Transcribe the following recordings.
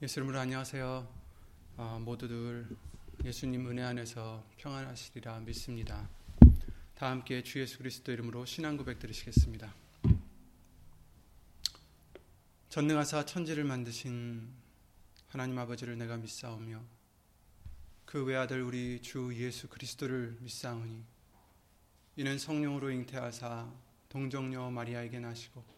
예수 님으로 안녕하세요. 어, 모두들 예수님 은혜 안에서 평안하시리라 믿습니다. 다 함께 주 예수 그리스도 이름으로 신앙 고백 드리시겠습니다. 전능하사 천지를 만드신 하나님 아버지를 내가 믿사오며 그 외아들 우리 주 예수 그리스도를 믿사오니 이는 성령으로 잉태하사 동정녀 마리아에게 나시고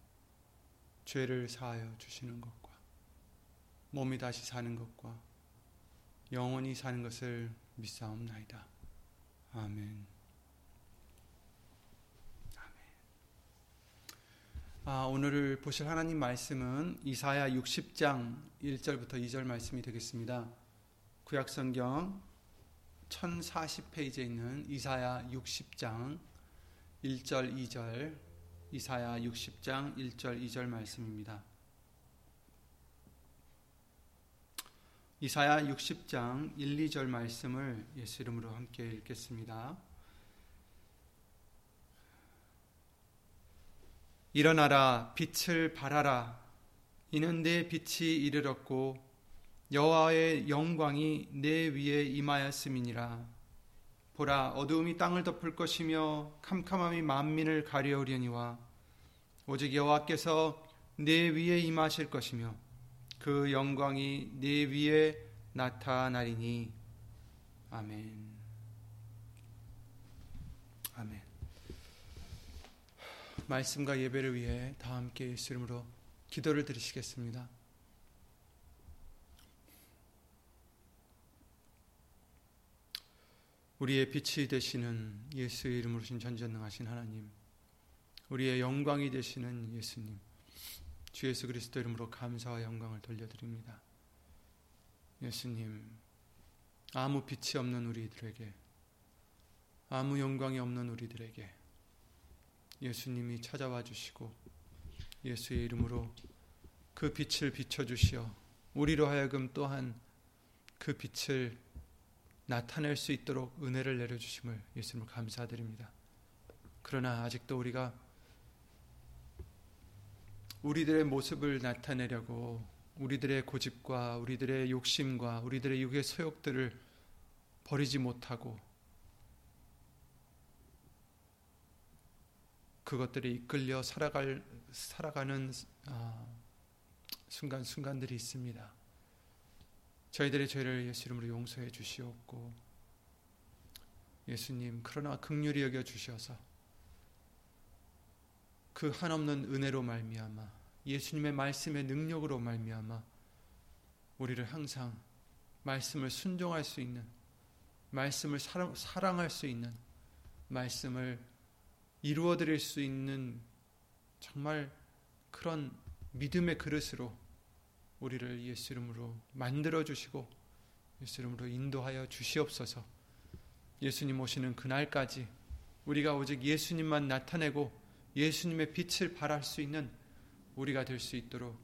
죄를 사하여 주시는 것과 몸이 다시 사는 것과 영원히 사는 것을 믿사옵나이다. 아멘. 아멘. 아, 오늘 보실 하나님 말씀은 이사야 60장 1절부터 2절 말씀이 되겠습니다. 구약 성경 1040페이지에 있는 이사야 60장 1절 2절 이사야 60장 1절 2절 말씀입니다. 이사야 60장 1, 2절 말씀을 예수 이름으로 함께 읽겠습니다. 일어나라 빛을 발하라 이는 내 빛이 이르렀고 여호와의 영광이 내 위에 임하였음이니라 보라 어두움이 땅을 덮을 것이며 캄캄함이 만민을 가려우려니와 오직 여호와께서 내 위에 임하실 것이며 그 영광이 내 위에 나타나리니 아멘. 아멘. 말씀과 예배를 위해 다 함께 예수 이름으로 기도를 드리시겠습니다. 우리의 빛이 되시는 예수의 이름으로 신 전전능하신 하나님, 우리의 영광이 되시는 예수님, 주 예수 그리스도 이름으로 감사와 영광을 돌려드립니다. 예수님, 아무 빛이 없는 우리들에게, 아무 영광이 없는 우리들에게 예수님이 찾아와 주시고 예수의 이름으로 그 빛을 비춰 주시어 우리로 하여금 또한 그 빛을 나타낼 수 있도록 은혜를 내려주심을 예수님을 감사드립니다. 그러나 아직도 우리가 우리들의 모습을 나타내려고 우리들의 고집과 우리들의 욕심과 우리들의 육의 소욕들을 버리지 못하고 그것들이 이끌려 살아갈 살아가는 아, 순간 순간들이 있습니다. 저희들의 죄를 예수 이름으로 용서해 주시옵고 예수님 그러나 극률이 여겨 주셔서 그 한없는 은혜로 말미암아 예수님의 말씀의 능력으로 말미암아 우리를 항상 말씀을 순종할 수 있는 말씀을 사랑할 수 있는 말씀을 이루어 드릴 수 있는 정말 그런 믿음의 그릇으로 우리를 예수 이름으로 만들어 주시고 예수 이름으로 인도하여 주시옵소서. 예수님 오시는 그날까지 우리가 오직 예수님만 나타내고 예수님의 빛을 발할 수 있는 우리가 될 수 있도록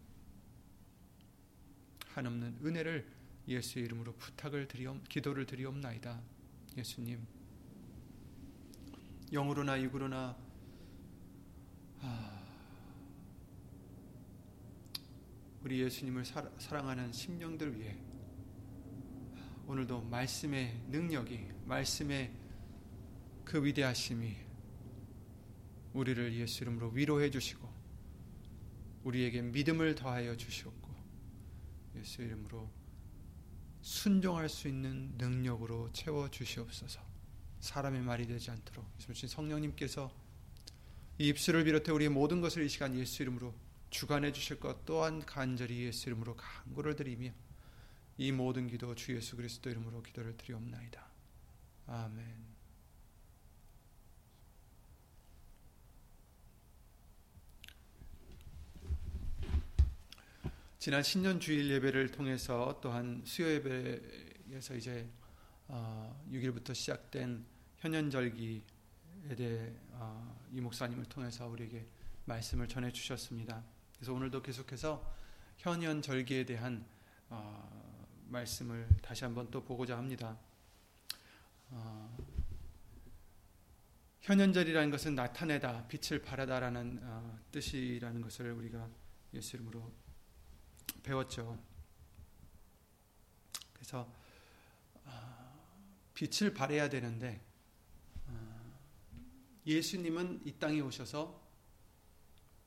한없는 은혜를 예수의 이름으로 부탁을 드리옵 기도를 드리옵나이다. 예수님 영으로나 육으로나 아, 우리 예수님을 사랑하는 심령들 위해 오늘도 말씀의 능력이 말씀의 그 위대하심이 우리를 예수 이름으로 위로해 주시고 우리에게 믿음을 더하여 주시옵고 예수 이름으로 순종할 수 있는 능력으로 채워 주시옵소서. 사람의 말이 되지 않도록 예수님 성령님께서 이 입술을 비롯해 우리의 모든 것을 이 시간 예수 이름으로 주관해 주실 것 또한 간절히 예수 이름으로 간구를 드리며 이 모든 기도 주 예수 그리스도 이름으로 기도를 드리옵나이다. 아멘. 지난 신년 주일 예배를 통해서 또한 수요 예배에서 이제 6일부터 어, 시작된 현연절기에 대해 어, 이 목사님을 통해서 우리에게 말씀을 전해 주셨습니다. 그래서 오늘도 계속해서 현연절기에 대한 어, 말씀을 다시 한번 또 보고자 합니다. 현연절이라는 것은 나타내다, 빛을 발하다라는 뜻이라는 것을 우리가 예수 이름으로 배웠죠. 그래서 빛을 발해야 되는데 예수님은 이 땅에 오셔서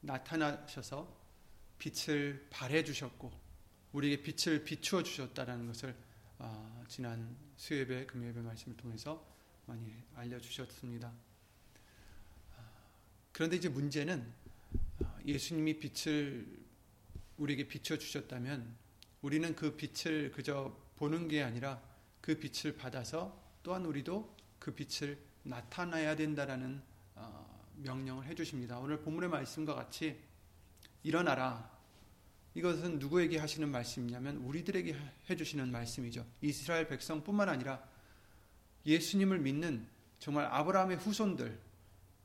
나타나셔서 빛을 발해 주셨고 우리에게 빛을 비추어 주셨다라는 것을 어, 지난 수요예배 금요예배 말씀을 통해서 많이 알려 주셨습니다. 그런데 이제 문제는 어, 예수님이 빛을 우리에게 비춰 주셨다면 우리는 그 빛을 그저 보는 게 아니라 그 빛을 받아서 또한 우리도 그 빛을 나타나야 된다라는 어, 명령을 해주십니다. 오늘 본문의 말씀과 같이 일어나라. 이것은 누구에게 하시는 말씀이냐면 우리들에게 해주시는 말씀이죠. 이스라엘 백성뿐만 아니라 예수님을 믿는 정말 아브라함의 후손들,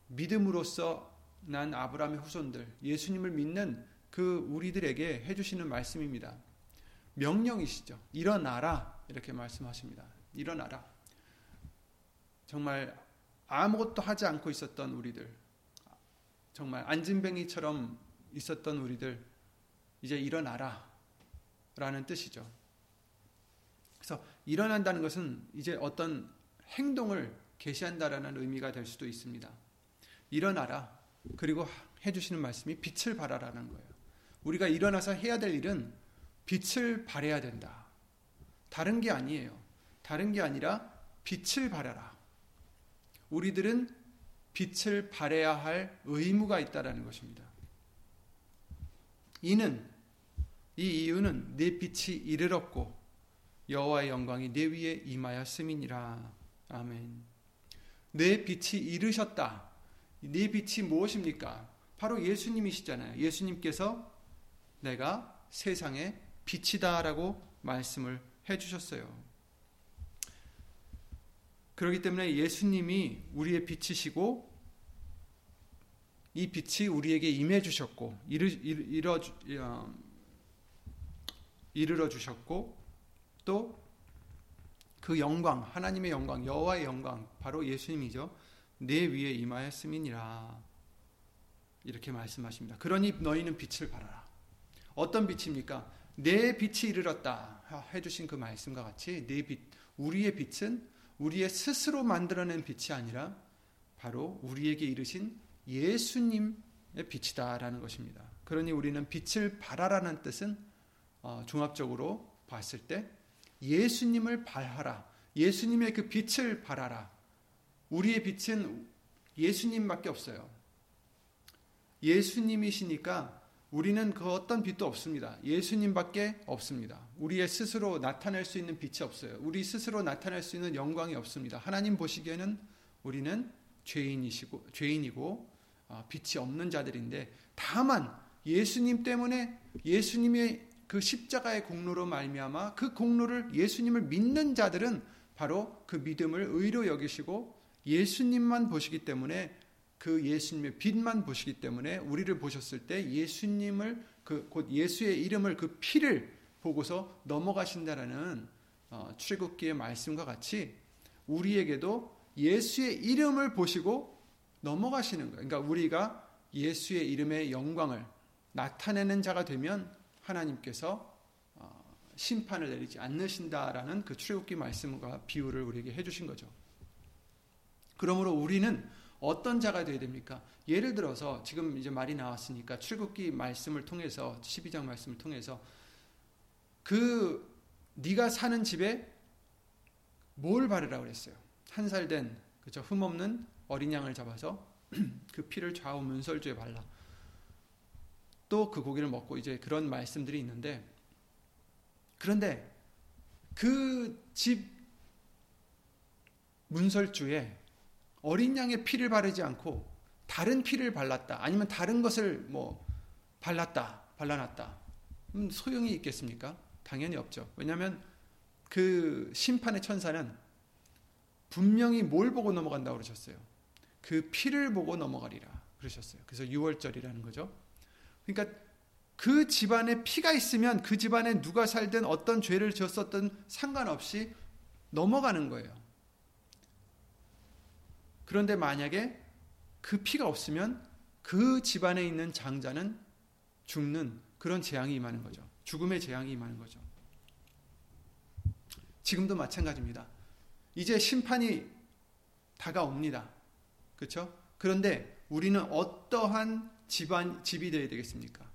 믿음으로써 난 아브라함의 후손들, 예수님을 믿는 그 우리들에게 해주시는 말씀입니다. 명령이시죠. 일어나라. 이렇게 말씀하십니다. 일어나라. 정말 아무것도 하지 않고 있었던 우리들, 정말 안진뱅이처럼 있었던 우리들, 이제 일어나라. 라는 뜻이죠. 그래서 일어난다는 것은 이제 어떤 행동을 개시한다라는 의미가 될 수도 있습니다. 일어나라. 그리고 해 주시는 말씀이 빛을 발하라는 거예요. 우리가 일어나서 해야 될 일은 빛을 발해야 된다. 다른 게 아니에요. 다른 게 아니라 빛을 발하라. 우리들은 빛을 발해야 할 의무가 있다라는 것입니다. 이는 이 이유는 내 빛이 이르렀고 여호와의 영광이 내 위에 임하였음이니라. 아멘. 내 빛이 이르셨다. 내 빛이 무엇입니까? 바로 예수님이시잖아요. 예수님께서 내가 세상의 빛이다라고 말씀을 해 주셨어요. 그렇기 때문에 예수님이 우리의 빛이시고 이 빛이 우리에게 임해 주셨고 이르, 이르, 어, 이르러 주셨고 또 그 영광 하나님의 영광 여호와의 영광 바로 예수님이죠. 내 위에 임하였음이니라. 이렇게 말씀하십니다. 그러니 너희는 빛을 발하라. 어떤 빛입니까? 내 빛이 이르렀다 해주신 그 말씀과 같이 내 빛 우리의 빛은 우리의 스스로 만들어낸 빛이 아니라 바로 우리에게 이르신 예수님의 빛이다라는 것입니다. 그러니 우리는 빛을 발하라는 뜻은 어, 종합적으로 봤을 때 예수님을 발하라. 예수님의 그 빛을 발하라. 우리의 빛은 예수님밖에 없어요. 예수님이시니까 우리는 그 어떤 빛도 없습니다. 예수님밖에 없습니다. 우리의 스스로 나타낼 수 있는 빛이 없어요. 우리 스스로 나타낼 수 있는 영광이 없습니다. 하나님 보시기에는 우리는 죄인이시고 죄인이고 어, 빛이 없는 자들인데 다만 예수님 때문에 예수님의 그 십자가의 공로로 말미암아 그 공로를 예수님을 믿는 자들은 바로 그 믿음을 의로 여기시고 예수님만 보시기 때문에 그 예수님의 빛만 보시기 때문에 우리를 보셨을 때 예수님을 그 곧 예수의 이름을 그 피를 보고서 넘어가신다라는 어, 출애굽기의 말씀과 같이 우리에게도 예수의 이름을 보시고 넘어가시는 거예요. 그러니까 우리가 예수의 이름의 영광을 나타내는 자가 되면 하나님께서 어, 심판을 내리지 않으신다라는 그 출애굽기 말씀과 비유를 우리에게 해주신 거죠. 그러므로 우리는 어떤 자가 되어야 됩니까? 예를 들어서 지금 이제 말이 나왔으니까 출국기 말씀을 통해서 12장 말씀을 통해서 그 네가 사는 집에 뭘 바르라 그랬어요? 한 살 된 그죠 흠없는 어린 양을 잡아서 그 피를 좌우 문설주에 발라 또 그 고기를 먹고 이제 그런 말씀들이 있는데 그런데 그 집 문설주에 어린 양의 피를 바르지 않고 다른 피를 발랐다. 아니면 다른 것을 뭐 발랐다. 발라놨다. 음, 소용이 있겠습니까? 당연히 없죠. 왜냐하면 그 심판의 천사는 분명히 뭘 보고 넘어간다고 그러셨어요. 그 피를 보고 넘어가리라 그러셨어요. 그래서 6월절이라는 거죠. 그러니까 그 집안에 피가 있으면 그 집안에 누가 살든 어떤 죄를 지었었든 상관없이 넘어가는 거예요. 그런데 만약에 그 피가 없으면 그 집안에 있는 장자는 죽는 그런 재앙이 임하는 거죠. 죽음의 재앙이 임하는 거죠. 지금도 마찬가지입니다. 이제 심판이 다가옵니다. 그렇죠? 그런데 우리는 어떠한 집안 집이 되어야 되겠습니까?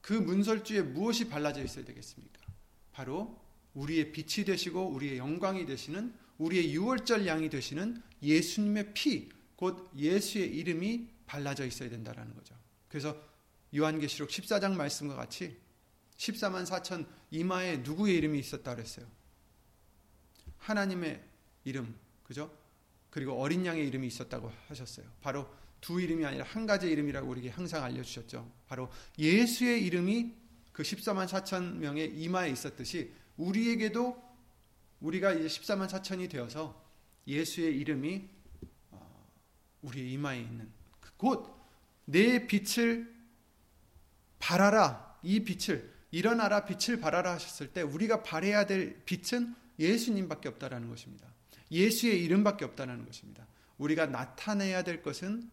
그 문설주에 무엇이 발라져 있어야 되겠습니까? 바로 우리의 빛이 되시고 우리의 영광이 되시는 우리의 유월절 양이 되시는 예수님의 피, 곧 예수의 이름이 발라져 있어야 된다라는 거죠. 그래서 요한계시록 14장 말씀과 같이 14만 4천 이마에 누구의 이름이 있었다 그랬어요. 하나님의 이름, 그죠? 그리고 어린 양의 이름이 있었다고 하셨어요. 바로 두 이름이 아니라 한 가지 이름이라고 우리에게 항상 알려주셨죠. 바로 예수의 이름이 그 14만 4천 명의 이마에 있었듯이 우리에게도 우리가 이제 14만 4천이 되어서 예수의 이름이 어, 우리의 이마에 있는 그곧내 빛을 발하라 이 빛을 일어나라 빛을 발하라 하셨을 때 우리가 발해야 될 빛은 예수님밖에 없다라는 것입니다. 예수의 이름밖에 없다는 것입니다. 우리가 나타내야 될 것은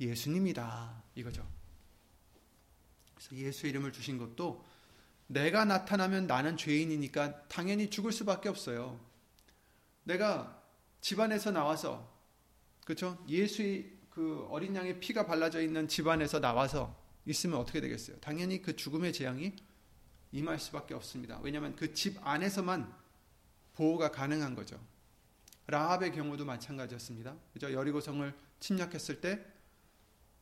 예수님이다. 이거죠. 그래서 예수 이름을 주신 것도 내가 나타나면 나는 죄인이니까 당연히 죽을 수밖에 없어요. 내가 집안에서 나와서 그렇죠? 예수의 그 어린 양의 피가 발라져 있는 집안에서 나와서 있으면 어떻게 되겠어요? 당연히 그 죽음의 재앙이 임할 수밖에 없습니다. 왜냐하면 그 집 안에서만 보호가 가능한 거죠. 라합의 경우도 마찬가지였습니다. 그죠? 여리고성을 침략했을 때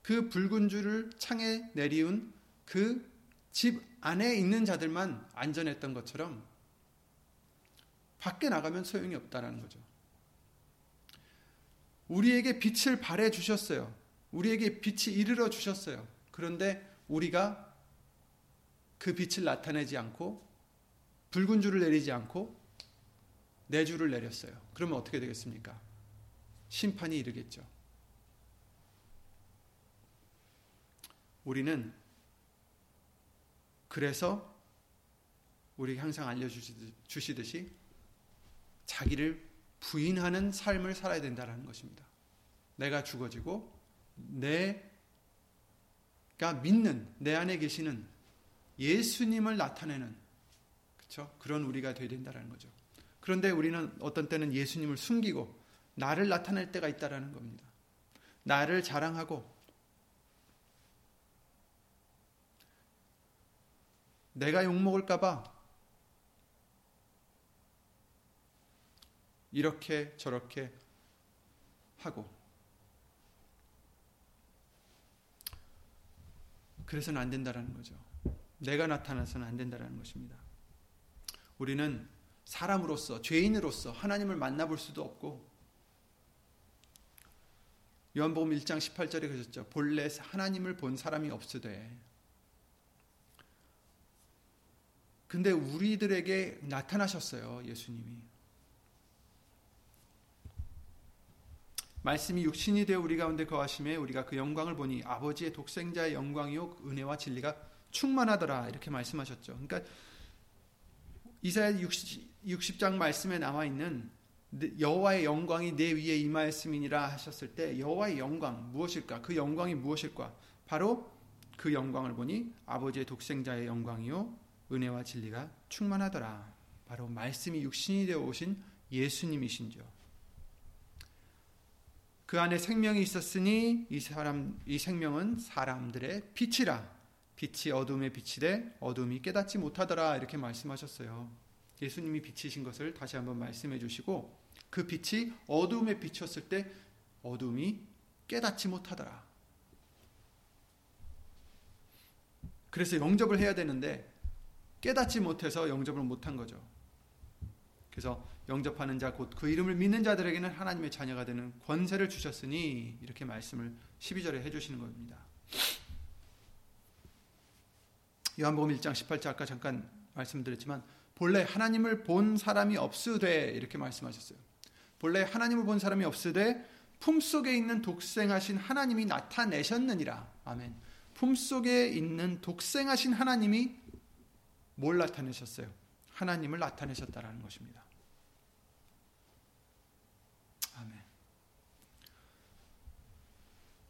그 붉은 줄을 창에 내리운 그 집 안에 있는 자들만 안전했던 것처럼 밖에 나가면 소용이 없다라는 거죠. 우리에게 빛을 발해 주셨어요. 우리에게 빛이 이르러 주셨어요. 그런데 우리가 그 빛을 나타내지 않고 붉은 줄을 내리지 않고 내 줄을 내렸어요. 그러면 어떻게 되겠습니까? 심판이 이르겠죠. 우리는 그래서 우리 항상 알려주시듯이 자기를 부인하는 삶을 살아야 된다는 것입니다. 내가 죽어지고 내가 믿는 내 안에 계시는 예수님을 나타내는 그렇죠? 그런 우리가 되어야 된다는 거죠. 그런데 우리는 어떤 때는 예수님을 숨기고 나를 나타낼 때가 있다라는 겁니다. 나를 자랑하고 내가 욕먹을까 봐 이렇게 저렇게 하고 그래서는 안 된다라는 거죠. 내가 나타나서는 안 된다라는 것입니다. 우리는 사람으로서 죄인으로서 하나님을 만나볼 수도 없고 요한복음 1장 18절에 그러셨죠. 본래 하나님을 본 사람이 없으되 근데 우리들에게 나타나셨어요. 예수님이. 말씀이 육신이 되어 우리 가운데 거하심에 우리가 그 영광을 보니 아버지의 독생자의 영광이요 은혜와 진리가 충만하더라 이렇게 말씀하셨죠. 그러니까 이사야 60, 60장 말씀에 남아 있는 여호와의 영광이 내 위에 임하였음이니라 하셨을 때 여호와의 영광 무엇일까? 그 영광이 무엇일까? 바로 그 영광을 보니 아버지의 독생자의 영광이요 은혜와 진리가 충만하더라. 바로 말씀이 육신이 되어 오신 예수님이신죠. 그 안에 생명이 있었으니 이 사람 이 생명은 사람들의 빛이라. 빛이 어둠의 빛이 되 어둠이 깨닫지 못하더라 이렇게 말씀하셨어요. 예수님이 빛이신 것을 다시 한번 말씀해 주시고 그 빛이 어둠에 비쳤을 때 어둠이 깨닫지 못하더라. 그래서 영접을 해야 되는데 깨닫지 못해서 영접을 못한 거죠. 그래서 영접하는 자 곧 그 이름을 믿는 자들에게는 하나님의 자녀가 되는 권세를 주셨으니 이렇게 말씀을 12절에 해 주시는 겁니다. 요한복음 1장 18절 아까 잠깐 말씀드렸지만 본래 하나님을 본 사람이 없으되 이렇게 말씀하셨어요. 본래 하나님을 본 사람이 없으되 품속에 있는 독생하신 하나님이 나타내셨느니라. 아멘. 품속에 있는 독생하신 하나님이 뭘 나타내셨어요? 하나님을 나타내셨다라는 것입니다. 아멘.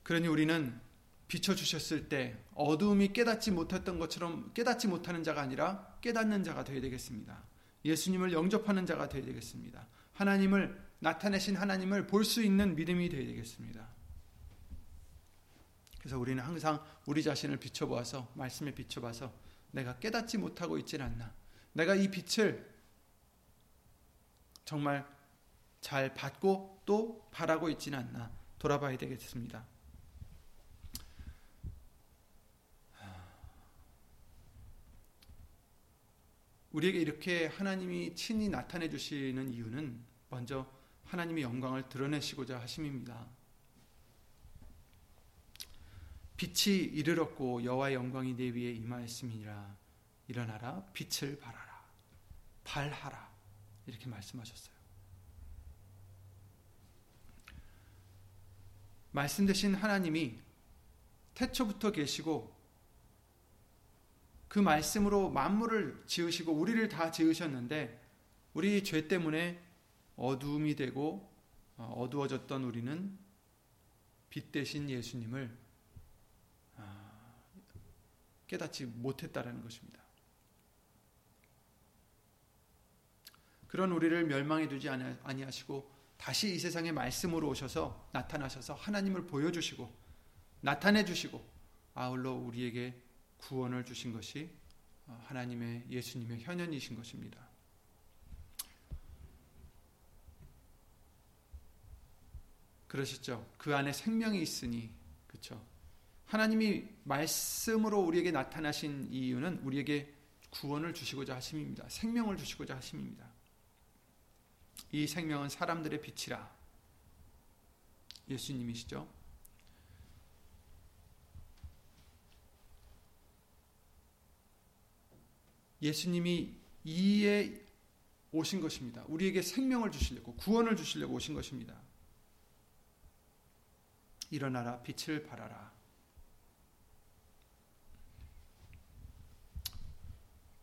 그러니 우리는 비춰주셨을 때 어두움이 깨닫지 못했던 것처럼 깨닫지 못하는 자가 아니라 깨닫는 자가 되어야 되겠습니다. 예수님을 영접하는 자가 되어야 되겠습니다. 하나님을 나타내신 하나님을 볼 수 있는 믿음이 되어야 되겠습니다. 그래서 우리는 항상 우리 자신을 비춰보아서 말씀에 비춰봐서 내가 깨닫지 못하고 있질 않나. 내가 이 빛을 정말 잘 받고 또 바라고 있지는 않나 돌아봐야 되겠습니다. 우리에게 이렇게 하나님이 친히 나타내 주시는 이유는 먼저 하나님의 영광을 드러내시고자 하심입니다. 빛이 이르렀고 여호와의 영광이 내 위에 임하였음이니라 일어나라 빛을 발하라 발하라 이렇게 말씀하셨어요. 말씀 되신 하나님이 태초부터 계시고 그 말씀으로 만물을 지으시고 우리를 다 지으셨는데 우리 죄 때문에 어두움이 되고 어, 어두워졌던 우리는 빛 대신 예수님을 아, 깨닫지 못했다라는 것입니다. 그런 우리를 멸망해 두지 아니하시고 다시 이 세상에 말씀으로 오셔서 나타나셔서 하나님을 보여주시고 나타내 주시고 아울러 우리에게 구원을 주신 것이 어, 하나님의 예수님의 현현이신 것입니다. 그러셨죠. 그 안에 생명이 있으니 그렇죠. 하나님이 말씀으로 우리에게 나타나신 이유는 우리에게 구원을 주시고자 하심입니다. 생명을 주시고자 하심입니다. 이 생명은 사람들의 빛이라. 예수님이시죠. 예수님이 이에 오신 것입니다. 우리에게 생명을 주시려고 구원을 주시려고 오신 것입니다. 일어나라 빛을 발하라.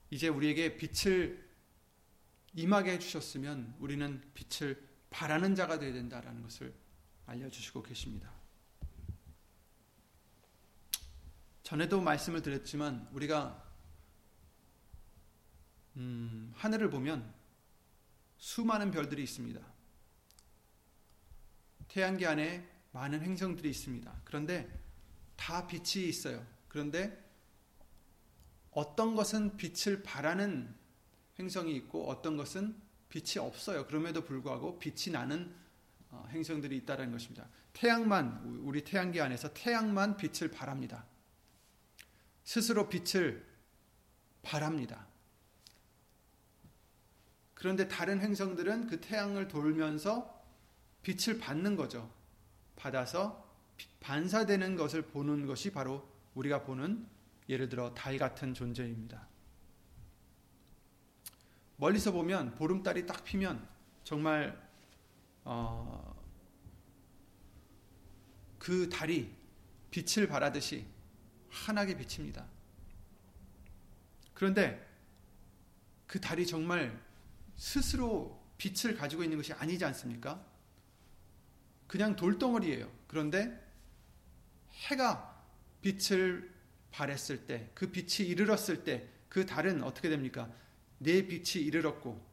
이제 우리에게 빛을 임하게 해주셨으면 우리는 빛을 바라는 자가 되어야 된다라는 것을 알려주시고 계십니다. 전에도 말씀을 드렸지만 우리가 음, 하늘을 보면 수많은 별들이 있습니다. 태양계 안에 많은 행성들이 있습니다. 그런데 다 빛이 있어요. 그런데 어떤 것은 빛을 발하는 행성이 있고 어떤 것은 빛이 없어요. 그럼에도 불구하고 빛이 나는 어, 행성들이 있다는 것입니다. 태양만 우리 태양계 안에서 태양만 빛을 발합니다. 스스로 빛을 발합니다. 그런데 다른 행성들은 그 태양을 돌면서 빛을 받는 거죠. 받아서 반사되는 것을 보는 것이 바로 우리가 보는 예를 들어 달 같은 존재입니다. 멀리서 보면 보름달이 딱 피면 정말 어, 그 달이 빛을 발하듯이 환하게 비칩니다. 그런데 그 달이 정말 스스로 빛을 가지고 있는 것이 아니지 않습니까? 그냥 돌덩어리예요. 그런데 해가 빛을 발했을 때, 그 빛이 이르렀을 때, 그 달은 어떻게 됩니까? 내 빛이 이르렀고,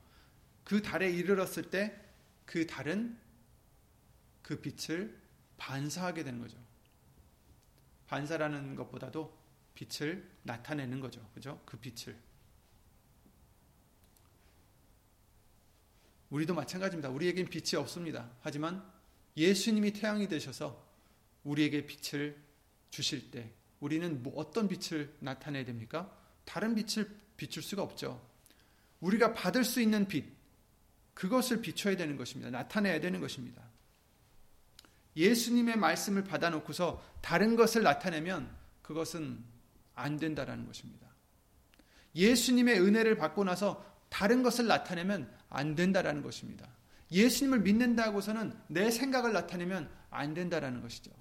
그 달에 이르렀을 때, 그 달은 그 빛을 반사하게 되는 거죠. 반사라는 것보다도 빛을 나타내는 거죠. 그죠? 그 빛을. 우리도 마찬가지입니다. 우리에겐 빛이 없습니다. 하지만 예수님이 태양이 되셔서 우리에게 빛을 주실 때 우리는 뭐 어떤 빛을 나타내야 됩니까? 다른 빛을 비출 수가 없죠. 우리가 받을 수 있는 빛, 그것을 비춰야 되는 것입니다. 나타내야 되는 것입니다. 예수님의 말씀을 받아놓고서 다른 것을 나타내면 그것은 안 된다라는 것입니다. 예수님의 은혜를 받고 나서 다른 것을 나타내면 안 된다라는 것입니다. 예수님을 믿는다고서는 내 생각을 나타내면 안 된다라는 것이죠.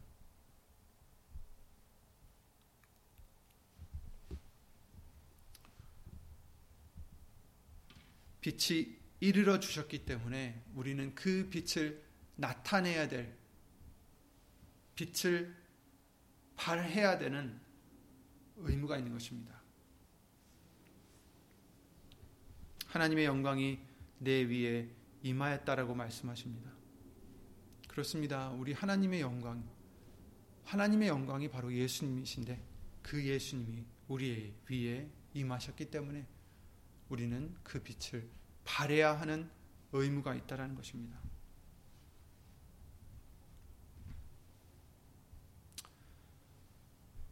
빛이 이르러 주셨기 때문에 우리는 그 빛을 나타내야 될 빛을 발해야 되는 의무가 있는 것입니다. 하나님의 영광이 내 위에 임하였다라고 말씀하십니다. 그렇습니다. 우리 하나님의 영광, 하나님의 영광이 바로 예수님이신데 그 예수님이 우리 위에 임하셨기 때문에 우리는 그 빛을 발해야 하는 의무가 있다라는 것입니다.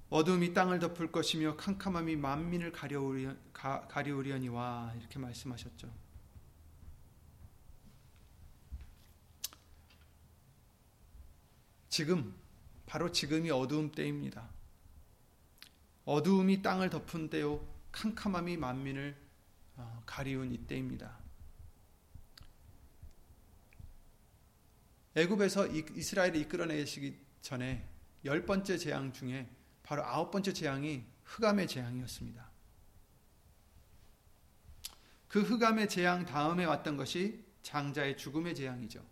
어둠이 땅을 덮을 것이며 캄캄함이 만민을 가려우려니와 이렇게 말씀하셨죠. 지금 바로 지금이 어두움 때입니다. 어두움이 땅을 덮은 때요 캄캄함이 만민을 어, 가리운 이때입니다. 애굽에서 이스라엘을 이끌어내시기 전에 열 번째 재앙 중에 바로 아홉 번째 재앙이 흑암의 재앙이었습니다. 그 흑암의 재앙 다음에 왔던 것이 장자의 죽음의 재앙이죠.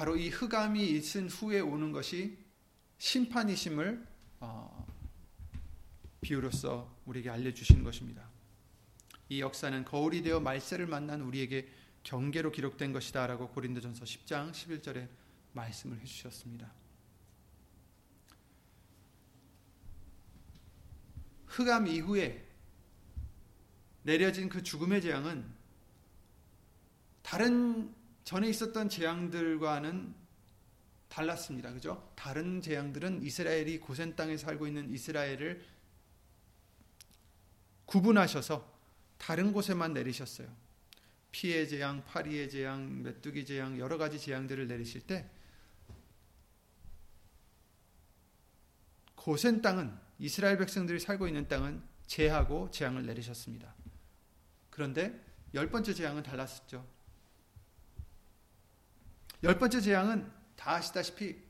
바로 이 흑암이 있은 후에 오는 것이 심판이심을 어, 비유로서 우리에게 알려주시는 것입니다. 이 역사는 거울이 되어 말세를 만난 우리에게 경계로 기록된 것이다 라고 고린도전서 10장 11절에 말씀을 해주셨습니다. 흑암 이후에 내려진 그 죽음의 재앙은 다른 전에 있었던 재앙들과는 달랐습니다. 그죠? 다른 재앙들은 이스라엘이 고센 땅에 살고 있는 이스라엘을 구분하셔서 다른 곳에만 내리셨어요. 피의 재앙, 파리의 재앙, 메뚜기 재앙, 여러 가지 재앙들을 내리실 때 고센 땅은 이스라엘 백성들이 살고 있는 땅은 재하고 재앙을 내리셨습니다. 그런데 열 번째 재앙은 달랐었죠. 열 번째 재앙은 다 아시다시피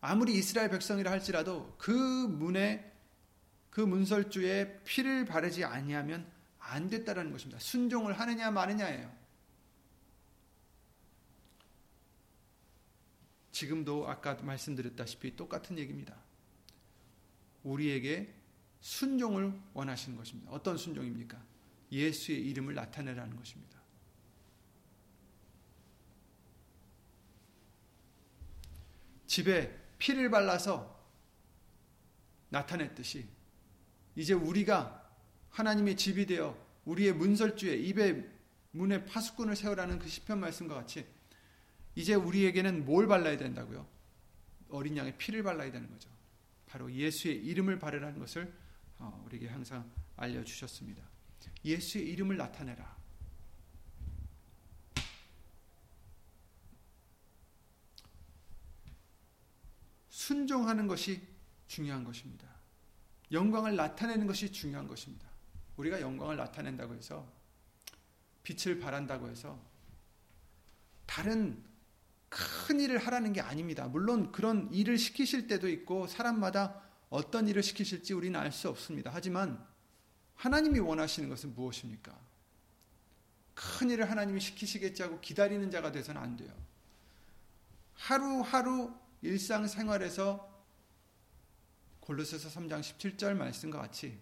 아무리 이스라엘 백성이라 할지라도 그 문에 그 문설주에 피를 바르지 아니하면 안 됐다라는 것입니다. 순종을 하느냐 마느냐예요. 지금도 아까 말씀드렸다시피 똑같은 얘기입니다. 우리에게 순종을 원하시는 것입니다. 어떤 순종입니까? 예수의 이름을 나타내라는 것입니다. 집에 피를 발라서 나타냈듯이 이제 우리가 하나님의 집이 되어 우리의 문설주에 입에 문에 파수꾼을 세우라는 그 시편 말씀과 같이 이제 우리에게는 뭘 발라야 된다고요? 어린 양의 피를 발라야 되는 거죠. 바로 예수의 이름을 바르라는 것을 어, 우리에게 항상 알려 주셨습니다. 예수의 이름을 나타내라. 순종하는 것이 중요한 것입니다. 영광을 나타내는 것이 중요한 것입니다. 우리가 영광을 나타낸다고 해서 빛을 발한다고 해서 다른 큰 일을 하라는 게 아닙니다. 물론 그런 일을 시키실 때도 있고 사람마다 어떤 일을 시키실지 우리는 알 수 없습니다. 하지만 하나님이 원하시는 것은 무엇입니까? 큰 일을 하나님이 시키시겠지 하고 기다리는 자가 돼서는 안 돼요. 하루하루 일상생활에서 골로새서 3장 17절 말씀과 같이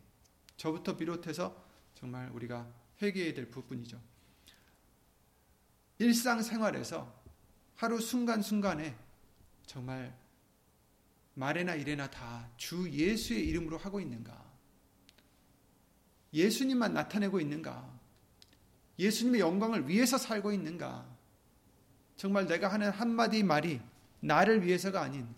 저부터 비롯해서 정말 우리가 회개해야 될 부분이죠. 일상생활에서 하루 순간순간에 정말 말에나 일에나 다 주 예수의 이름으로 하고 있는가? 예수님만 나타내고 있는가? 예수님의 영광을 위해서 살고 있는가? 정말 내가 하는 한마디 말이 나를 위해서가 아닌,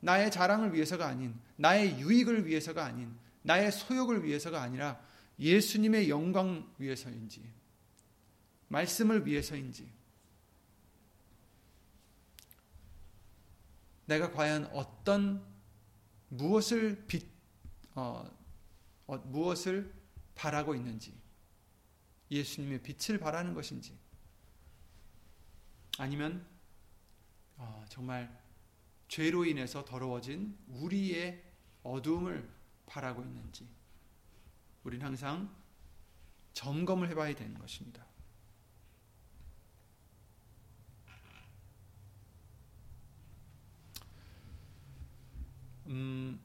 나의 자랑을 위해서가 아닌, 나의 유익을 위해서가 아닌, 나의 소욕을 위해서가 아니라 예수님의 영광 위해서인지, 말씀을 위해서인지, 내가 과연 어떤 무엇을 빛, 어, 어, 무엇을 바라고 있는지, 예수님의 빛을 바라는 것인지, 아니면 어, 정말 죄로 인해서 더러워진 우리의 어둠을 바라고 있는지, 우리는 항상 점검을 해봐야 되는 것입니다. 음,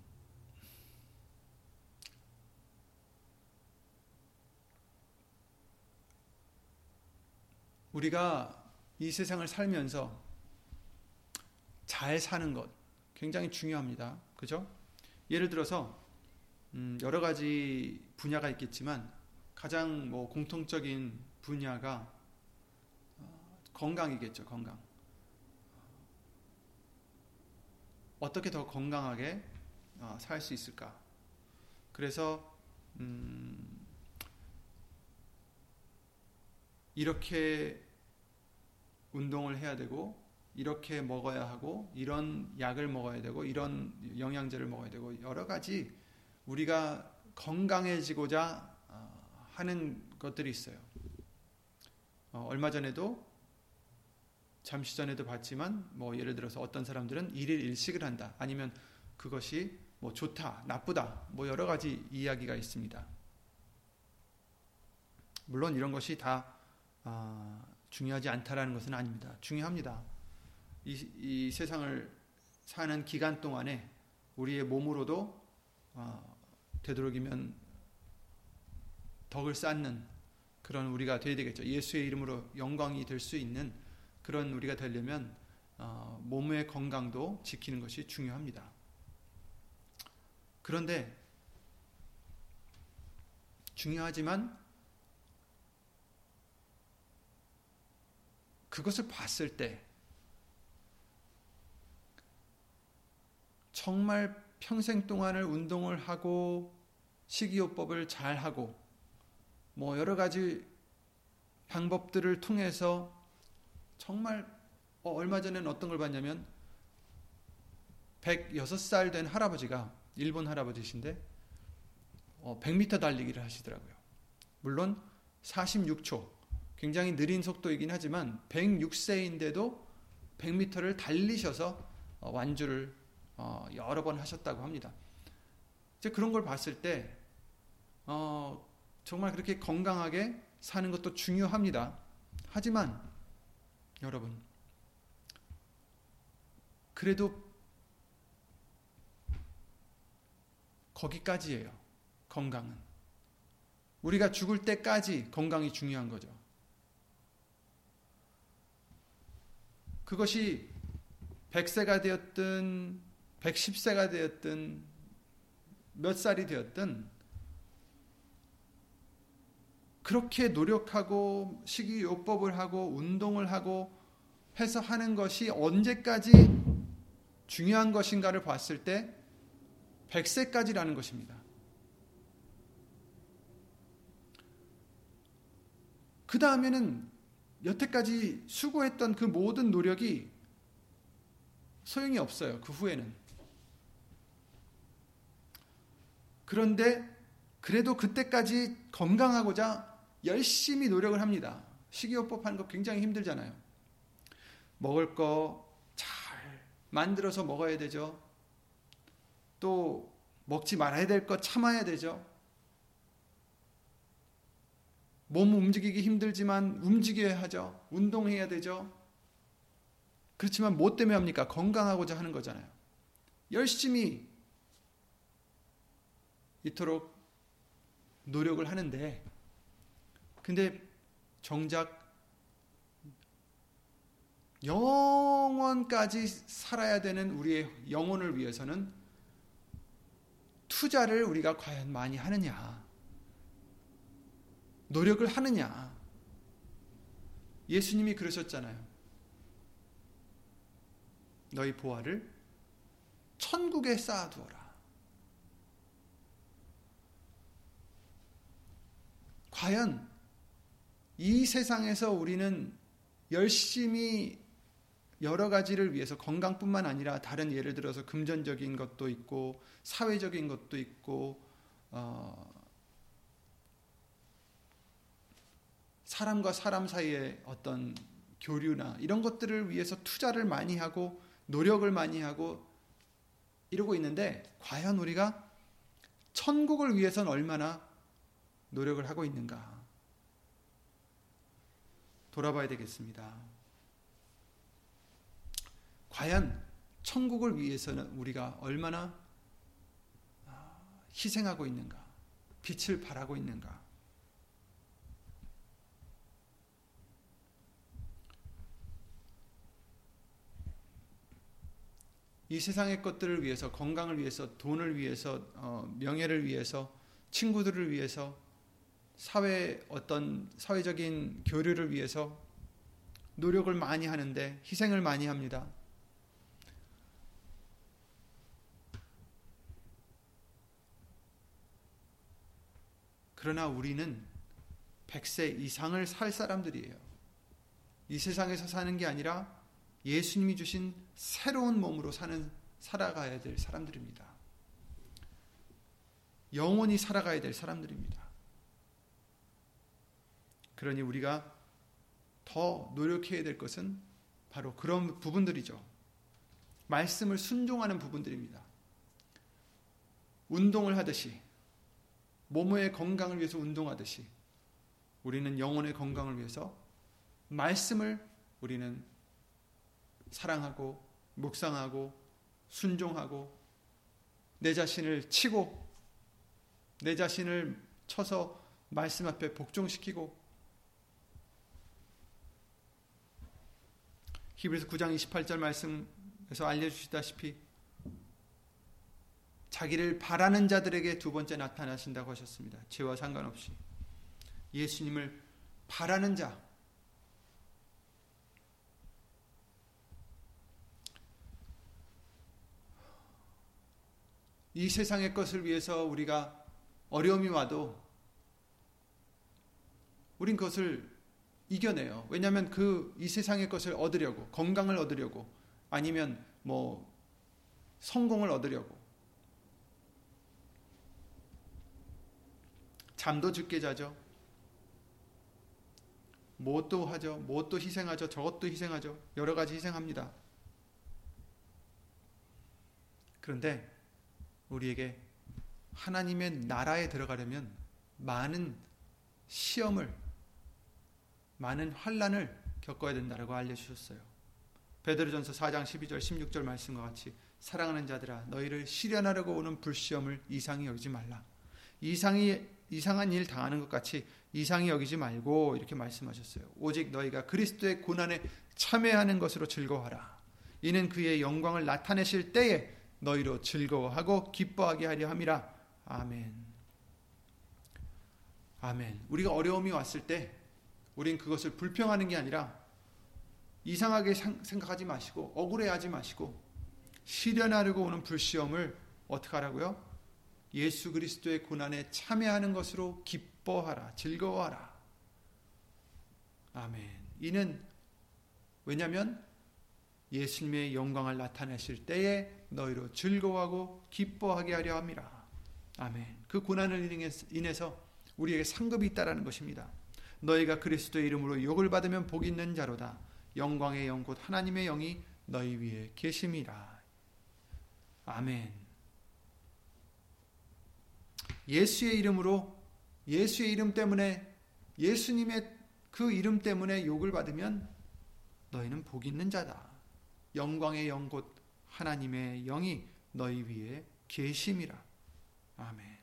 우리가 이 세상을 살면서 잘 사는 것 굉장히 중요합니다. 그죠? 예를 들어서 음, 여러 가지 분야가 있겠지만 가장 뭐 공통적인 분야가 어, 건강이겠죠. 건강. 어떻게 더 건강하게 어, 살수 있을까? 그래서 음, 이렇게 운동을 해야 되고 이렇게 먹어야 하고 이런 약을 먹어야 되고 이런 영양제를 먹어야 되고 여러 가지 우리가 건강해지고자 어, 하는 것들이 있어요. 어, 얼마 전에도 잠시 전에도 봤지만 뭐 예를 들어서 어떤 사람들은 일일 일식을 한다. 아니면 그것이 뭐 좋다, 나쁘다. 뭐 여러 가지 이야기가 있습니다. 물론 이런 것이 다 아, 중요하지 않다라는 것은 아닙니다. 중요합니다. 이, 이 세상을 사는 기간 동안에 우리의 몸으로도 어, 되도록이면 덕을 쌓는 그런 우리가 되어야 되겠죠. 예수의 이름으로 영광이 될 수 있는 그런 우리가 되려면 어, 몸의 건강도 지키는 것이 중요합니다. 그런데 중요하지만 그것을 봤을 때 정말 평생 동안을 운동을 하고 식이요법을 잘 하고 뭐 여러 가지 방법들을 통해서 정말 어, 얼마 전에는 어떤 걸 봤냐면 106살 된 할아버지가 일본 할아버지신데 어, 100m 달리기를 하시더라고요. 물론 46초 굉장히 느린 속도이긴 하지만 106세인데도 100m를 달리셔서 어, 완주를 어, 여러 번 하셨다고 합니다. 이제 그런 걸 봤을 때 어, 정말 그렇게 건강하게 사는 것도 중요합니다. 하지만 여러분 그래도 거기까지예요. 건강은. 우리가 죽을 때까지 건강이 중요한 거죠. 그것이 100세가 되었든 110세가 되었든 몇 살이 되었든 그렇게 노력하고 식이요법을 하고 운동을 하고 해서 하는 것이 언제까지 중요한 것인가를 봤을 때 100세까지라는 것입니다. 그 다음에는 여태까지 수고했던 그 모든 노력이 소용이 없어요. 그 후에는. 그런데 그래도 그때까지 건강하고자 열심히 노력을 합니다. 식이요법 하는 거 굉장히 힘들잖아요. 먹을 거 잘 만들어서 먹어야 되죠. 또 먹지 말아야 될 거 참아야 되죠. 몸 움직이기 힘들지만 움직여야 하죠. 운동해야 되죠. 그렇지만 뭐 때문에 합니까? 건강하고자 하는 거잖아요. 열심히 이토록 노력을 하는데 근데 정작 영원까지 살아야 되는 우리의 영혼을 위해서는 투자를 우리가 과연 많이 하느냐? 노력을 하느냐? 예수님이 그러셨잖아요. 너희 보화를 천국에 쌓아두어라. 과연 이 세상에서 우리는 열심히 여러 가지를 위해서 건강뿐만 아니라 다른 예를 들어서 금전적인 것도 있고 사회적인 것도 있고 어, 사람과 사람 사이의 어떤 교류나 이런 것들을 위해서 투자를 많이 하고 노력을 많이 하고 이러고 있는데 과연 우리가 천국을 위해서는 얼마나 노력을 하고 있는가 돌아봐야 되겠습니다. 과연 천국을 위해서는 우리가 얼마나 아, 희생하고 있는가, 빛을 발하고 있는가. 이 세상의 것들을 위해서, 건강을 위해서, 돈을 위해서, 어, 명예를 위해서, 친구들을 위해서, 사회 어떤 사회적인 교류를 위해서 노력을 많이 하는데 희생을 많이 합니다. 그러나 우리는 100세 이상을 살 사람들이에요. 이 세상에서 사는 게 아니라 예수님이 주신 새로운 몸으로 사는 살아가야 될 사람들입니다. 영원히 살아가야 될 사람들입니다. 그러니 우리가 더 노력해야 될 것은 바로 그런 부분들이죠. 말씀을 순종하는 부분들입니다. 운동을 하듯이 몸의 건강을 위해서 운동하듯이 우리는 영혼의 건강을 위해서 말씀을 우리는 사랑하고 묵상하고 순종하고 내 자신을 치고 내 자신을 쳐서 말씀 앞에 복종시키고 히브리서 9장 28절 말씀에서 알려주시다시피 자기를 바라는 자들에게 두 번째 나타나신다고 하셨습니다. 죄와 상관없이 예수님을 바라는 자 이 세상의 것을 위해서 우리가 어려움이 와도 우린 그것을 이겨내요. 왜냐하면 그 이 세상의 것을 얻으려고 건강을 얻으려고 아니면 뭐 성공을 얻으려고 잠도 늦게 자죠. 무엇도 하죠. 무엇도 희생하죠. 저것도 희생하죠. 여러 가지 희생합니다. 그런데 우리에게 하나님의 나라에 들어가려면 많은 시험을 많은 환란을 겪어야 된다고 알려주셨어요. 베드로전서 4장 12절 16절 말씀과 같이 사랑하는 자들아 너희를 시련하려고 오는 불시험을 이상히 여기지 말라. 이상이 이상한 일 당하는 것 같이 이상히 여기지 말고 이렇게 말씀하셨어요. 오직 너희가 그리스도의 고난에 참여하는 것으로 즐거워하라. 이는 그의 영광을 나타내실 때에 너희로 즐거워하고 기뻐하게 하려 함이라. 아멘. 아멘. 우리가 어려움이 왔을 때 우린 그것을 불평하는 게 아니라 이상하게 생각하지 마시고 억울해하지 마시고 실현하려고 오는 불시험을 어떻게 하라고요? 예수 그리스도의 고난에 참여하는 것으로 기뻐하라, 즐거워하라. 아멘. 이는 왜냐하면 예수님의 영광을 나타내실 때에 너희로 즐거워하고 기뻐하게 하려 함이라. 아멘. 그 고난을 인해서 우리에게 상급이 있다라는 것입니다. 너희가 그리스도의 이름으로 욕을 받으면 복 있는 자로다. 영광의 영곧 하나님의 영이 너희 위에 계심이라. 아멘. 예수의 이름으로 예수의 이름 때문에 예수님의 그 이름 때문에 욕을 받으면 너희는 복 있는 자다. 영광의 영곧 하나님의 영이 너희 위에 계심이라. 아멘.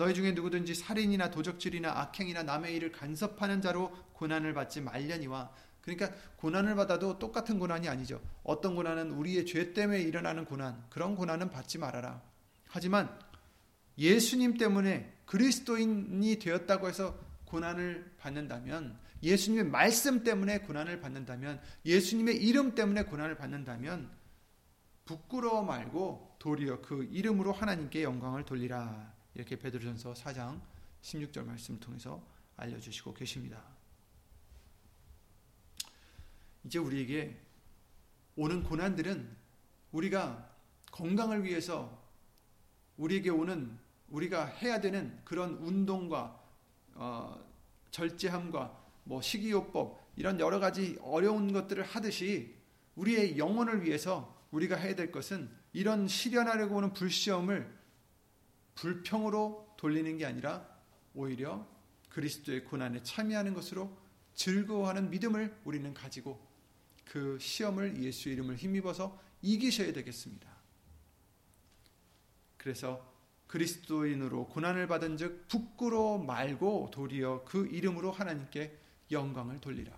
너희 중에 누구든지 살인이나 도적질이나 악행이나 남의 일을 간섭하는 자로 고난을 받지 말려니와 그러니까 고난을 받아도 똑같은 고난이 아니죠. 어떤 고난은 우리의 죄 때문에 일어나는 고난, 그런 고난은 받지 말아라. 하지만 예수님 때문에 그리스도인이 되었다고 해서 고난을 받는다면, 예수님의 말씀 때문에 고난을 받는다면, 예수님의 이름 때문에 고난을 받는다면, 부끄러워 말고 도리어 그 이름으로 하나님께 영광을 돌리라. 이렇게 베드로전서 4장 16절 말씀을 통해서 알려주시고 계십니다. 이제 우리에게 오는 고난들은 우리가 건강을 위해서 우리에게 오는 우리가 해야 되는 그런 운동과 어, 절제함과 뭐 식이요법 이런 여러 가지 어려운 것들을 하듯이 우리의 영혼을 위해서 우리가 해야 될 것은 이런 실현하려고 하는 불시험을 불평으로 돌리는 게 아니라 오히려 그리스도의 고난에 참여하는 것으로 즐거워하는 믿음을 우리는 가지고 그 시험을 예수 이름을 힘입어서 이기셔야 되겠습니다. 그래서 그리스도인으로 고난을 받은 즉 부끄러워 말고 도리어 그 이름으로 하나님께 영광을 돌리라.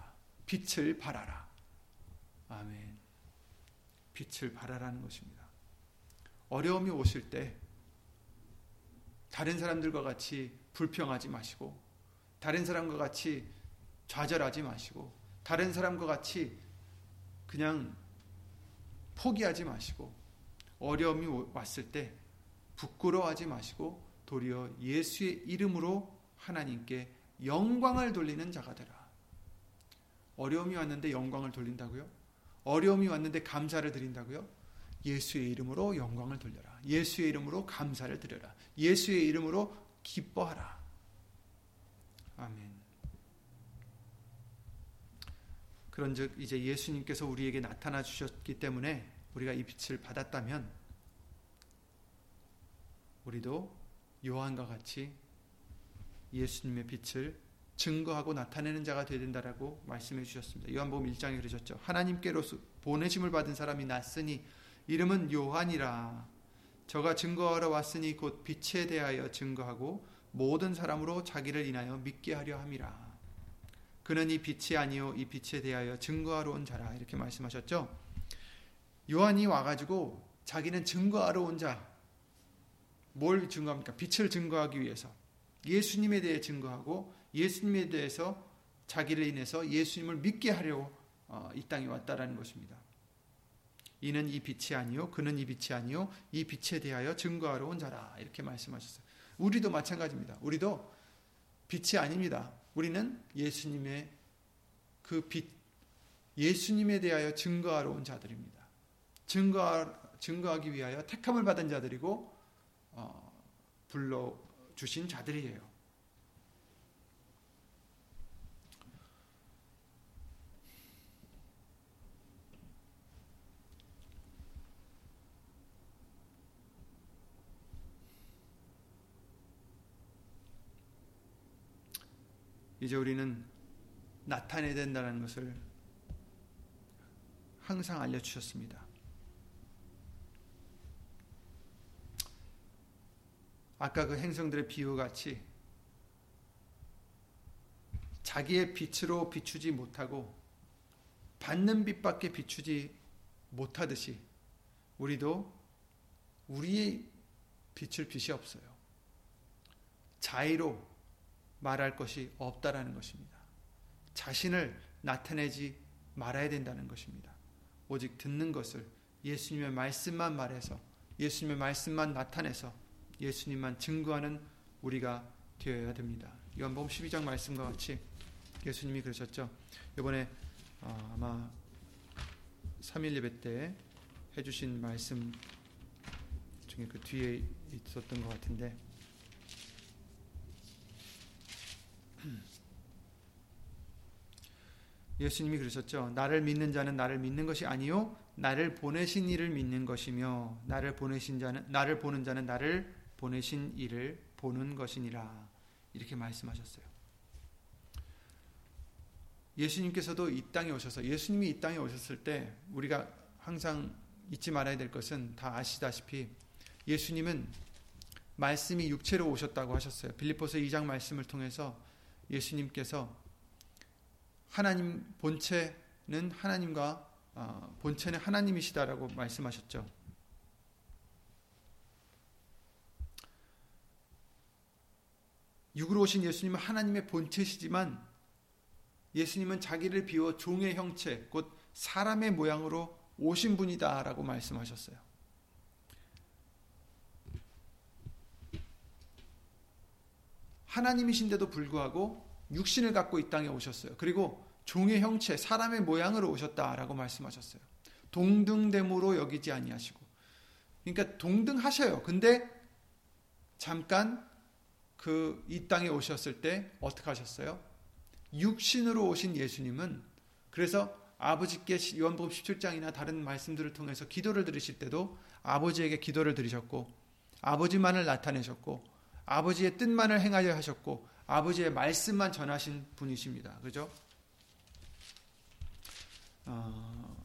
빛을 발하라. 아멘. 빛을 발하라는 것입니다. 어려움이 오실 때 다른 사람들과 같이 불평하지 마시고 다른 사람과 같이 좌절하지 마시고 다른 사람과 같이 그냥 포기하지 마시고 어려움이 왔을 때 부끄러워하지 마시고 도리어 예수의 이름으로 하나님께 영광을 돌리는 자가 되라. 어려움이 왔는데 영광을 돌린다고요? 어려움이 왔는데 감사를 드린다고요? 예수의 이름으로 영광을 돌려라. 예수의 이름으로 감사를 드려라. 예수의 이름으로 기뻐하라. 아멘. 그런즉 이제 예수님께서 우리에게 나타나 주셨기 때문에 우리가 이 빛을 받았다면 우리도 요한과 같이 예수님의 빛을 증거하고 나타내는 자가 되야 된다라고 말씀해 주셨습니다. 요한복음 1장에 그러셨죠. 하나님께로서 보내심을 받은 사람이 났으니 이름은 요한이라. 저가 증거하러 왔으니 곧 빛에 대하여 증거하고 모든 사람으로 자기를 인하여 믿게 하려 함이라. 그는 이 빛이 아니요 이 빛에 대하여 증거하러 온 자라 이렇게 말씀하셨죠. 요한이 와가지고 자기는 증거하러 온 자. 뭘 증거합니까? 빛을 증거하기 위해서 예수님에 대해 증거하고 예수님에 대해서 자기를 인해서 예수님을 믿게 하려고 어, 이 땅에 왔다라는 것입니다. 이는 이 빛이 아니요 그는 이 빛이 아니요 이 빛에 대하여 증거하러 온 자라 이렇게 말씀하셨어요. 우리도 마찬가지입니다. 우리도 빛이 아닙니다. 우리는 예수님의 그 빛, 예수님에 대하여 증거하러 온 자들입니다. 증거 증거하기 위하여 택함을 받은 자들이고 어, 불러 주신 자들이에요. 이제 우리는 나타내야 된다는 것을 항상 알려주셨습니다. 아까 그 행성들의 비유 같이 자기의 빛으로 비추지 못하고 받는 빛밖에 비추지 못하듯이 우리도 우리의 빛을 빛이 없어요. 자의로 말할 것이 없다라는 것입니다. 자신을 나타내지 말아야 된다는 것입니다. 오직 듣는 것을 예수님의 말씀만 말해서 예수님의 말씀만 나타내서 예수님만 증거하는 우리가 되어야 됩니다. 요한복음 12장 말씀과 같이 예수님이 그러셨죠. 이번에 어, 아마 3일 예배 때 해주신 말씀 중에 그 뒤에 있었던 것 같은데 예수님이 그러셨죠. 나를 믿는 자는 나를 믿는 것이 아니요 나를 보내신 이를 믿는 것이며 나를 보내신 자는 나를 보는 자는 나를 보내신 이를 보는 것이니라. 이렇게 말씀하셨어요. 예수님께서도 이 땅에 오셔서 예수님이 이 땅에 오셨을 때 우리가 항상 잊지 말아야 될 것은 다 아시다시피 예수님은 말씀이 육체로 오셨다고 하셨어요. 빌립보서 2장 말씀을 통해서 예수님께서 하나님 본체는 하나님과 어, 본체는 하나님이시다라고 말씀하셨죠. 육으로 오신 예수님은 하나님의 본체시지만 예수님은 자기를 비워 종의 형체, 곧 사람의 모양으로 오신 분이다라고 말씀하셨어요. 하나님이신데도 불구하고 육신을 갖고 이 땅에 오셨어요. 그리고 종의 형체, 사람의 모양으로 오셨다라고 말씀하셨어요. 동등됨으로 여기지 아니하시고 그러니까 동등하셔요. 근데 잠깐 그 이 땅에 오셨을 때 어떻게 하셨어요? 육신으로 오신 예수님은 그래서 아버지께 요한복음 17장이나 다른 말씀들을 통해서 기도를 드리실 때도 아버지에게 기도를 드리셨고 아버지만을 나타내셨고 아버지의 뜻만을 행하려 하셨고 아버지의 말씀만 전하신 분이십니다. 그죠? 어,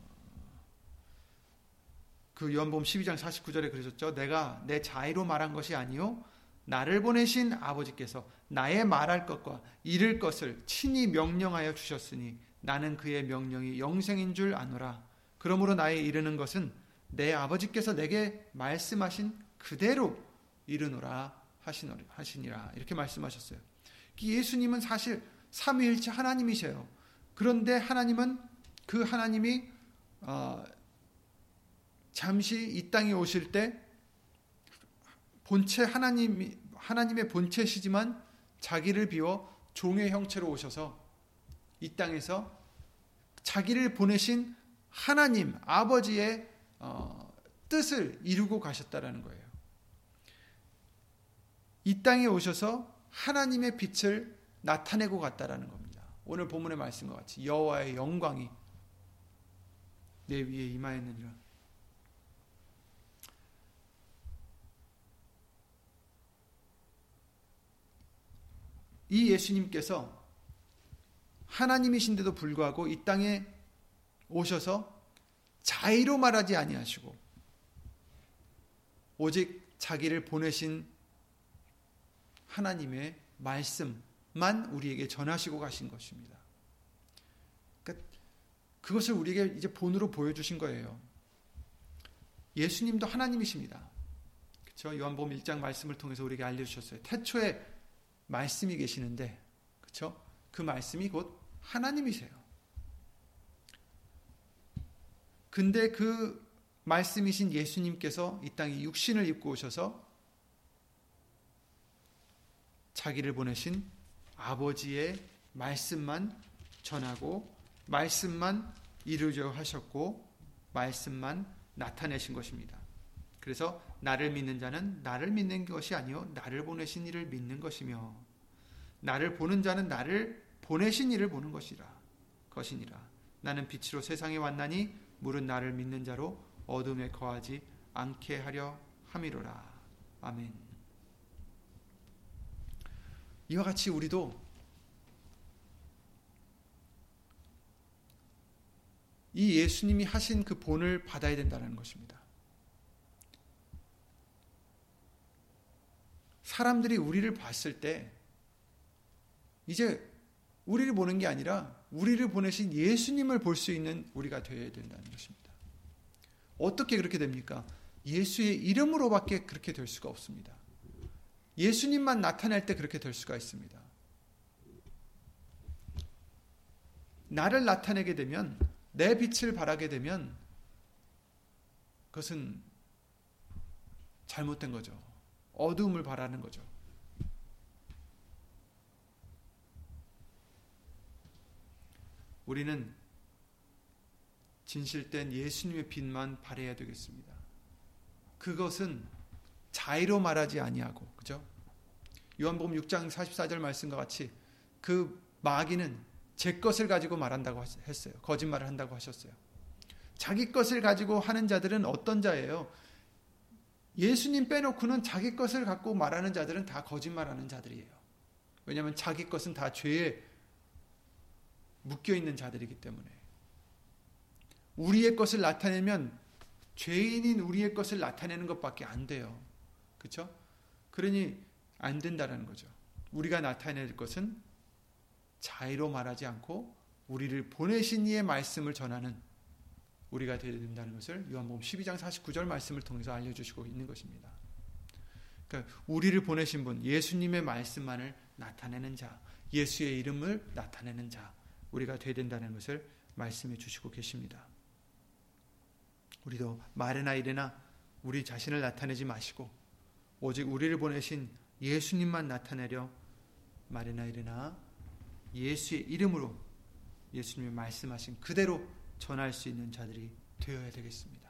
그 요한복음 12장 49절에 그러셨죠. 내가 내 자의로 말한 것이 아니요 나를 보내신 아버지께서 나의 말할 것과 이를 것을 친히 명령하여 주셨으니 나는 그의 명령이 영생인 줄 아노라. 그러므로 나의 이르는 것은 내 아버지께서 내게 말씀하신 그대로 이르노라 하시니라. 이렇게 말씀하셨어요. 예수님은 사실 삼위일체 하나님이세요. 그런데 하나님은 그 하나님이 어, 잠시 이 땅에 오실 때 본체 하나님 하나님의 본체시지만 자기를 비워 종의 형체로 오셔서 이 땅에서 자기를 보내신 하나님 아버지의 어, 뜻을 이루고 가셨다라는 거예요. 이 땅에 오셔서 하나님의 빛을 나타내고 갔다라는 겁니다. 오늘 본문의 말씀과 같이 여호와의 영광이 내 위에 임하였느니라. 이 예수님께서 하나님이신데도 불구하고 이 땅에 오셔서 자의로 말하지 아니하시고 오직 자기를 보내신 하나님의 말씀만 우리에게 전하시고 가신 것입니다. 그러니까 그것을 우리에게 이제 본으로 보여주신 거예요. 예수님도 하나님이십니다. 그렇죠? 요한복음 1장 말씀을 통해서 우리에게 알려주셨어요. 태초에 말씀이 계시는데, 그렇죠? 그 말씀이 곧 하나님이세요. 근데 그 말씀이신 예수님께서 이 땅에 육신을 입고 오셔서 자기를 보내신 아버지의 말씀만 전하고 말씀만 이루려 하셨고 말씀만 나타내신 것입니다. 그래서 나를 믿는 자는 나를 믿는 것이 아니요 나를 보내신 이를 믿는 것이며 나를 보는 자는 나를 보내신 이를 보는 것이라 것이니라 나는 빛으로 세상에 왔나니 물은 나를 믿는 자로 어둠에 거하지 않게 하려 함이로라 아멘. 이와 같이 우리도 이 예수님이 하신 그 본을 받아야 된다는 것입니다. 사람들이 우리를 봤을 때 이제 우리를 보는 게 아니라 우리를 보내신 예수님을 볼 수 있는 우리가 되어야 된다는 것입니다. 어떻게 그렇게 됩니까? 예수의 이름으로밖에 그렇게 될 수가 없습니다. 예수님만 나타낼 때 그렇게 될 수가 있습니다. 나를 나타내게 되면 내 빛을 발하게 되면 그것은 잘못된 거죠. 어둠을 바라는 거죠. 우리는 진실된 예수님의 빛만 발해야 되겠습니다. 그것은 자의로 말하지 아니하고 그죠? 요한복음 6장 44절 말씀과 같이 그 마귀는 제 것을 가지고 말한다고 했어요. 거짓말을 한다고 하셨어요. 자기 것을 가지고 하는 자들은 어떤 자예요? 예수님 빼놓고는 자기 것을 갖고 말하는 자들은 다 거짓말하는 자들이에요. 왜냐하면 자기 것은 다 죄에 묶여 있는 자들이기 때문에 우리의 것을 나타내면 죄인인 우리의 것을 나타내는 것밖에 안 돼요. 그렇죠? 그러니 안 된다는 거죠. 우리가 나타낼 것은 자의로 말하지 않고 우리를 보내신 이의 말씀을 전하는 우리가 되어야 된다는 것을 요한복음 12장 49절 말씀을 통해서 알려주시고 있는 것입니다. 그러니까 우리를 보내신 분, 예수님의 말씀만을 나타내는 자, 예수의 이름을 나타내는 자, 우리가 되어야 된다는 것을 말씀해 주시고 계십니다. 우리도 말이나 이래나 우리 자신을 나타내지 마시고 오직 우리를 보내신 예수님만 나타내려 말이나 이래나 예수의 이름으로 예수님이 말씀하신 그대로 전할 수 있는 자들이 되어야 되겠습니다.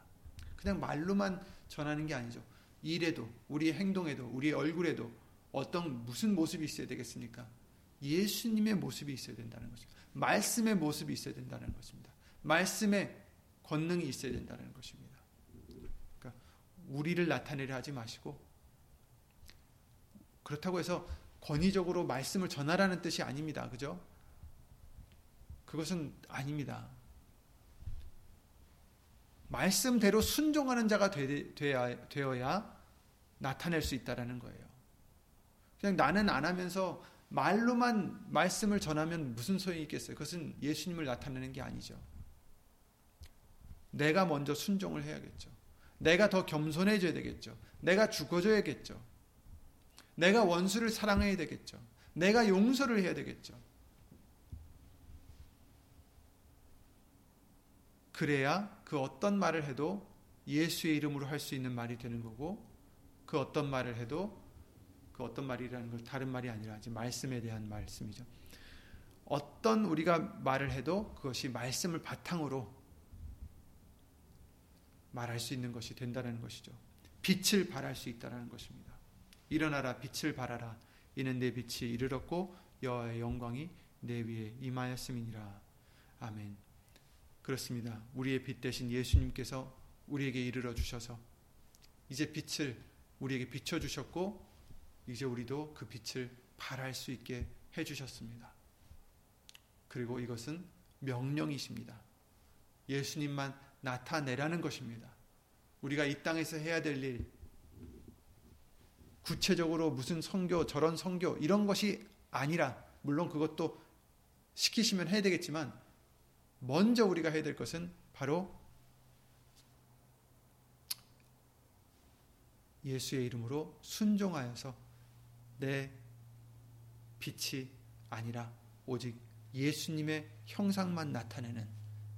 그냥 말로만 전하는 게 아니죠. 일에도, 우리의 행동에도, 우리의 얼굴에도 어떤 무슨 모습이 있어야 되겠습니까? 예수님의 모습이 있어야 된다는 것입니다. 말씀의 모습이 있어야 된다는 것입니다. 말씀의 권능이 있어야 된다는 것입니다. 그러니까 우리를 나타내려 하지 마시고 그렇다고 해서 권위적으로 말씀을 전하라는 뜻이 아닙니다. 그죠? 그것은 아닙니다. 말씀대로 순종하는 자가 되어야 나타낼 수 있다라는 거예요. 그냥 나는 안 하면서 말로만 말씀을 전하면 무슨 소용이 있겠어요? 그것은 예수님을 나타내는 게 아니죠. 내가 먼저 순종을 해야겠죠. 내가 더 겸손해져야 되겠죠. 내가 죽어줘야겠죠. 내가 원수를 사랑해야 되겠죠. 내가 용서를 해야 되겠죠. 그래야 그 어떤 말을 해도 예수의 이름으로 할 수 있는 말이 되는 거고 그 어떤 말을 해도 그 어떤 말이라는 걸 다른 말이 아니라 말씀에 대한 말씀이죠. 어떤 우리가 말을 해도 그것이 말씀을 바탕으로 말할 수 있는 것이 된다는 것이죠. 빛을 발할 수 있다는 것입니다. 일어나라 빛을 발하라 이는 내 빛이 이르렀고 여호와의 영광이 내 위에 임하였음이니라. 아멘. 그렇습니다. 우리의 빛 대신 예수님께서 우리에게 이르러 주셔서 이제 빛을 우리에게 비춰 주셨고 이제 우리도 그 빛을 발할 수 있게 해 주셨습니다. 그리고 이것은 명령이십니다. 예수님만 나타내라는 것입니다. 우리가 이 땅에서 해야 될 일, 구체적으로 무슨 성교, 저런 성교, 이런 것이 아니라, 물론 그것도 시키시면 해야 되겠지만, 먼저 우리가 해야 될 것은 바로 예수의 이름으로 순종하여서 내 빛이 아니라 오직 예수님의 형상만 나타내는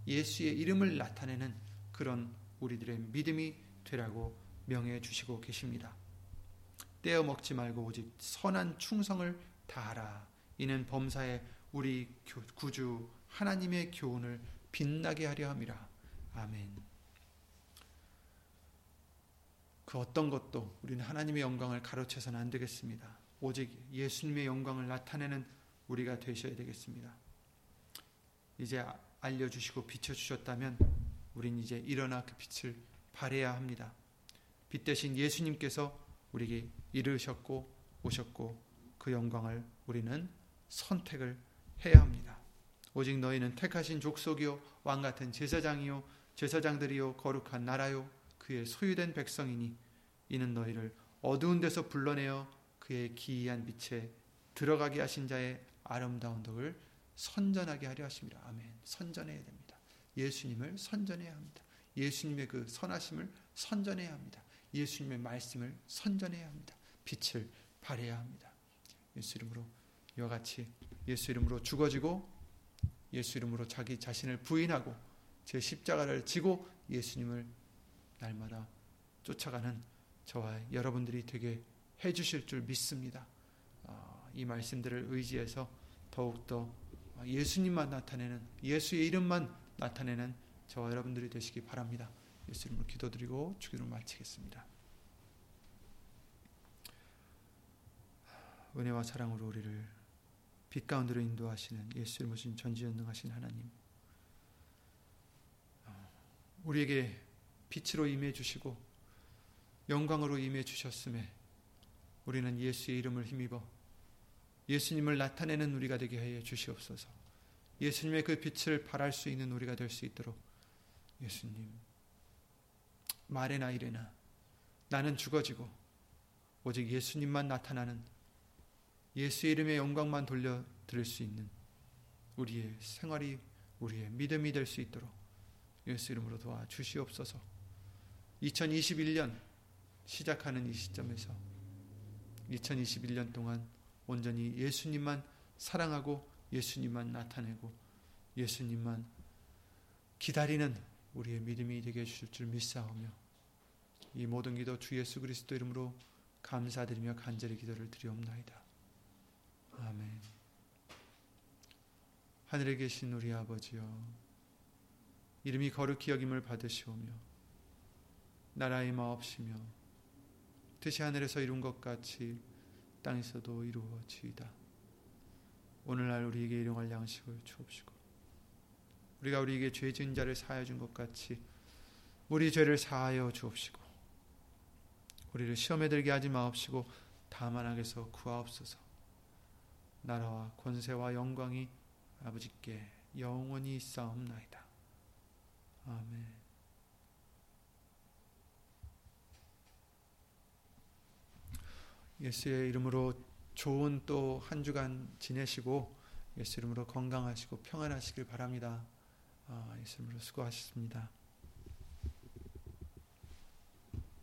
예수의 이름을 나타내는 그런 우리들의 믿음이 되라고 명해 주시고 계십니다. 떼어 먹지 말고 오직 선한 충성을 다하라. 이는 범사에 우리 구주 하나님의 교훈을 빛나게 하려 함이라. 아멘. 그 어떤 것도 우리는 하나님의 영광을 가로채서는 안 되겠습니다. 오직 예수님의 영광을 나타내는 우리가 되셔야 되겠습니다. 이제 알려주시고 비춰주셨다면 우린 이제 일어나 그 빛을 발해야 합니다. 빛 대신 예수님께서 우리에게 이르셨고 오셨고 그 영광을 우리는 선택을 해야 합니다. 오직 너희는 택하신 족속이요 왕 같은 제사장이요 제사장들이요 거룩한 나라요 그의 소유된 백성이니 이는 너희를 어두운 데서 불러내어 그의 기이한 빛에 들어가게 하신 자의 아름다운 덕을 선전하게 하려 하십니다. 아멘. 선전해야 됩니다. 예수님을 선전해야 합니다. 예수님의 그 선하심을 선전해야 합니다. 예수님의 말씀을 선전해야 합니다. 빛을 발해야 합니다. 예수 이름으로 이와 같이 예수 이름으로 죽어지고 예수 이름으로 자기 자신을 부인하고 제 십자가를 지고 예수님을 날마다 쫓아가는 저와 여러분들이 되게 해주실 줄 믿습니다. 아, 이 말씀들을 의지해서 더욱더 예수님만 나타내는 예수의 이름만 나타내는 저와 여러분들이 되시기 바랍니다. 예수 이름으로 기도드리고 주기도 마치겠습니다. 은혜와 사랑으로 우리를 빛 가운데로 인도하시는 예수 이름으로 전지전능하신 하나님 우리에게 빛으로 임해 주시고 영광으로 임해 주셨음에 우리는 예수의 이름을 힘입어 예수님을 나타내는 우리가 되게 해 주시옵소서. 예수님의 그 빛을 발할 수 있는 우리가 될 수 있도록 예수님 말에나 이래나 나는 죽어지고 오직 예수님만 나타나는 예수의 이름의 영광만 돌려 드릴 수 있는 우리의 생활이 우리의 믿음이 될 수 있도록 예수 이름으로 도와 주시옵소서. 2021년 시작하는 이 시점에서 2021년 동안 온전히 예수님만 사랑하고 예수님만 나타내고 예수님만 기다리는 우리의 믿음이 되게 해주실 줄 믿사오며 이 모든 기도 주 예수 그리스도 이름으로 감사드리며 간절히 기도를 드리옵나이다. 아멘. 하늘에 계신 우리 아버지여 이름이 거룩히 여김을 받으시오며 나라의 마옵시며 뜻이 하늘에서 이룬 것 같이 땅에서도 이루어지이다. 오늘날 우리에게 일용할 양식을 주옵시고 우리가 우리에게 죄 지은 자를 사하여 준 것 같이 우리 죄를 사하여 주옵시고 우리를 시험에 들게 하지 마옵시고 다만 악에서 구하옵소서 나라와 권세와 영광이 아버지께 영원히 있사옵나이다. 아멘 예수의 이름으로 좋은 또 한 주간 지내시고 예수 이름으로 건강하시고 평안하시길 바랍니다. 아, 예수 이름으로 수고하셨습니다.